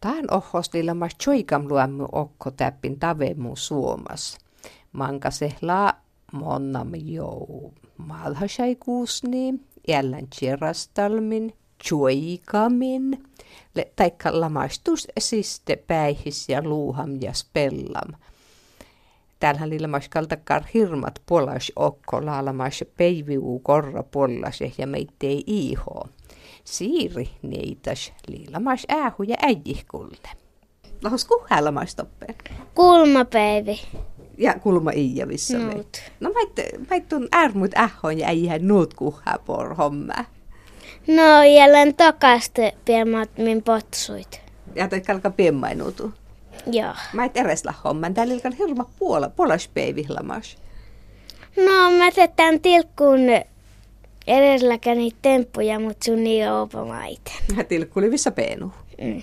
Tähän ohostilla mas choikam luomu okko täppin tavemu Suomas. Manka se la monnam jou malhasai kuusni, jälleen chirastalmin, choikamin, taikka lamastus esiste päihis ja luuham ja spellam. Täällähän ilmas kaltakar hirmat polas okko laalamas peiviu korra pollas ja meittei iho. Siiri niitäs liilamas äähu ja äijihkulle. Lahos kuhäälamas toppeen. Kulmapäivi. Ja kulma iijavissa Nuut. No mä tuun ärmut ähon ja äijän nuut kuhaa por hommaa. No jälleen takaste piemmat min potsuit. Ja toi kalka piemmainutu. Joo. Mä et eres la homman. Täällä ilkan hirma puola, polaspeivihlamas. No mä tetään tilkkuun edelläkä niitä temppuja, mutta sun ei ole maite. Mä tilkkuli vissa peenu. Mm.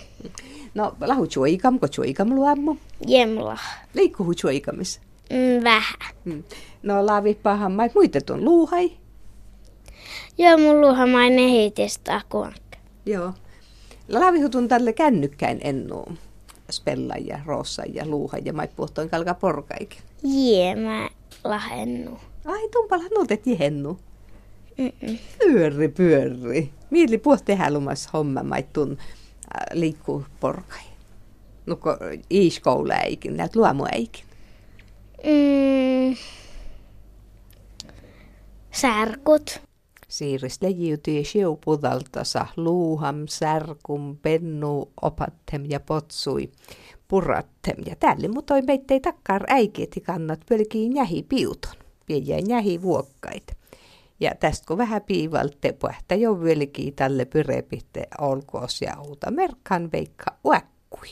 No, lahu chuikam, ko chuikam luammu. Jemla. Leikkuhu chuikamis. Mm, vähän. Mm. No, laavi pahan mait muita tuon luuhai. Joo, mun luhamainen heitistä kuankka. Joo. Laavihutun tälle kännykkäin ennu. Spella ja rossa ja luuha ja mait puhtoin kalka porkaikin. Jee, mä lahennu. Ai, tumpala nuutet jehennu. Mm-mm. Pyörri, pyörri. Mieli puhti hälumas homma maittun äh, liikkuu porkai. Nukko iiskoula eikin, näet luomu eikin. Mm. Särkut. Siirisle jiutii siupudaltasa luuham, särkum, pennu, opattem ja potsui, purattem. Ja tälle mutoi meittei takkar äikeeti kannat pelkiin jähi piuton. Viejä jähi vuokkait. Ja tästä kun vähän piivalte puhta jo velkii tälle pyrepitte olkoos ja uuta merkkan veikka uäkkui.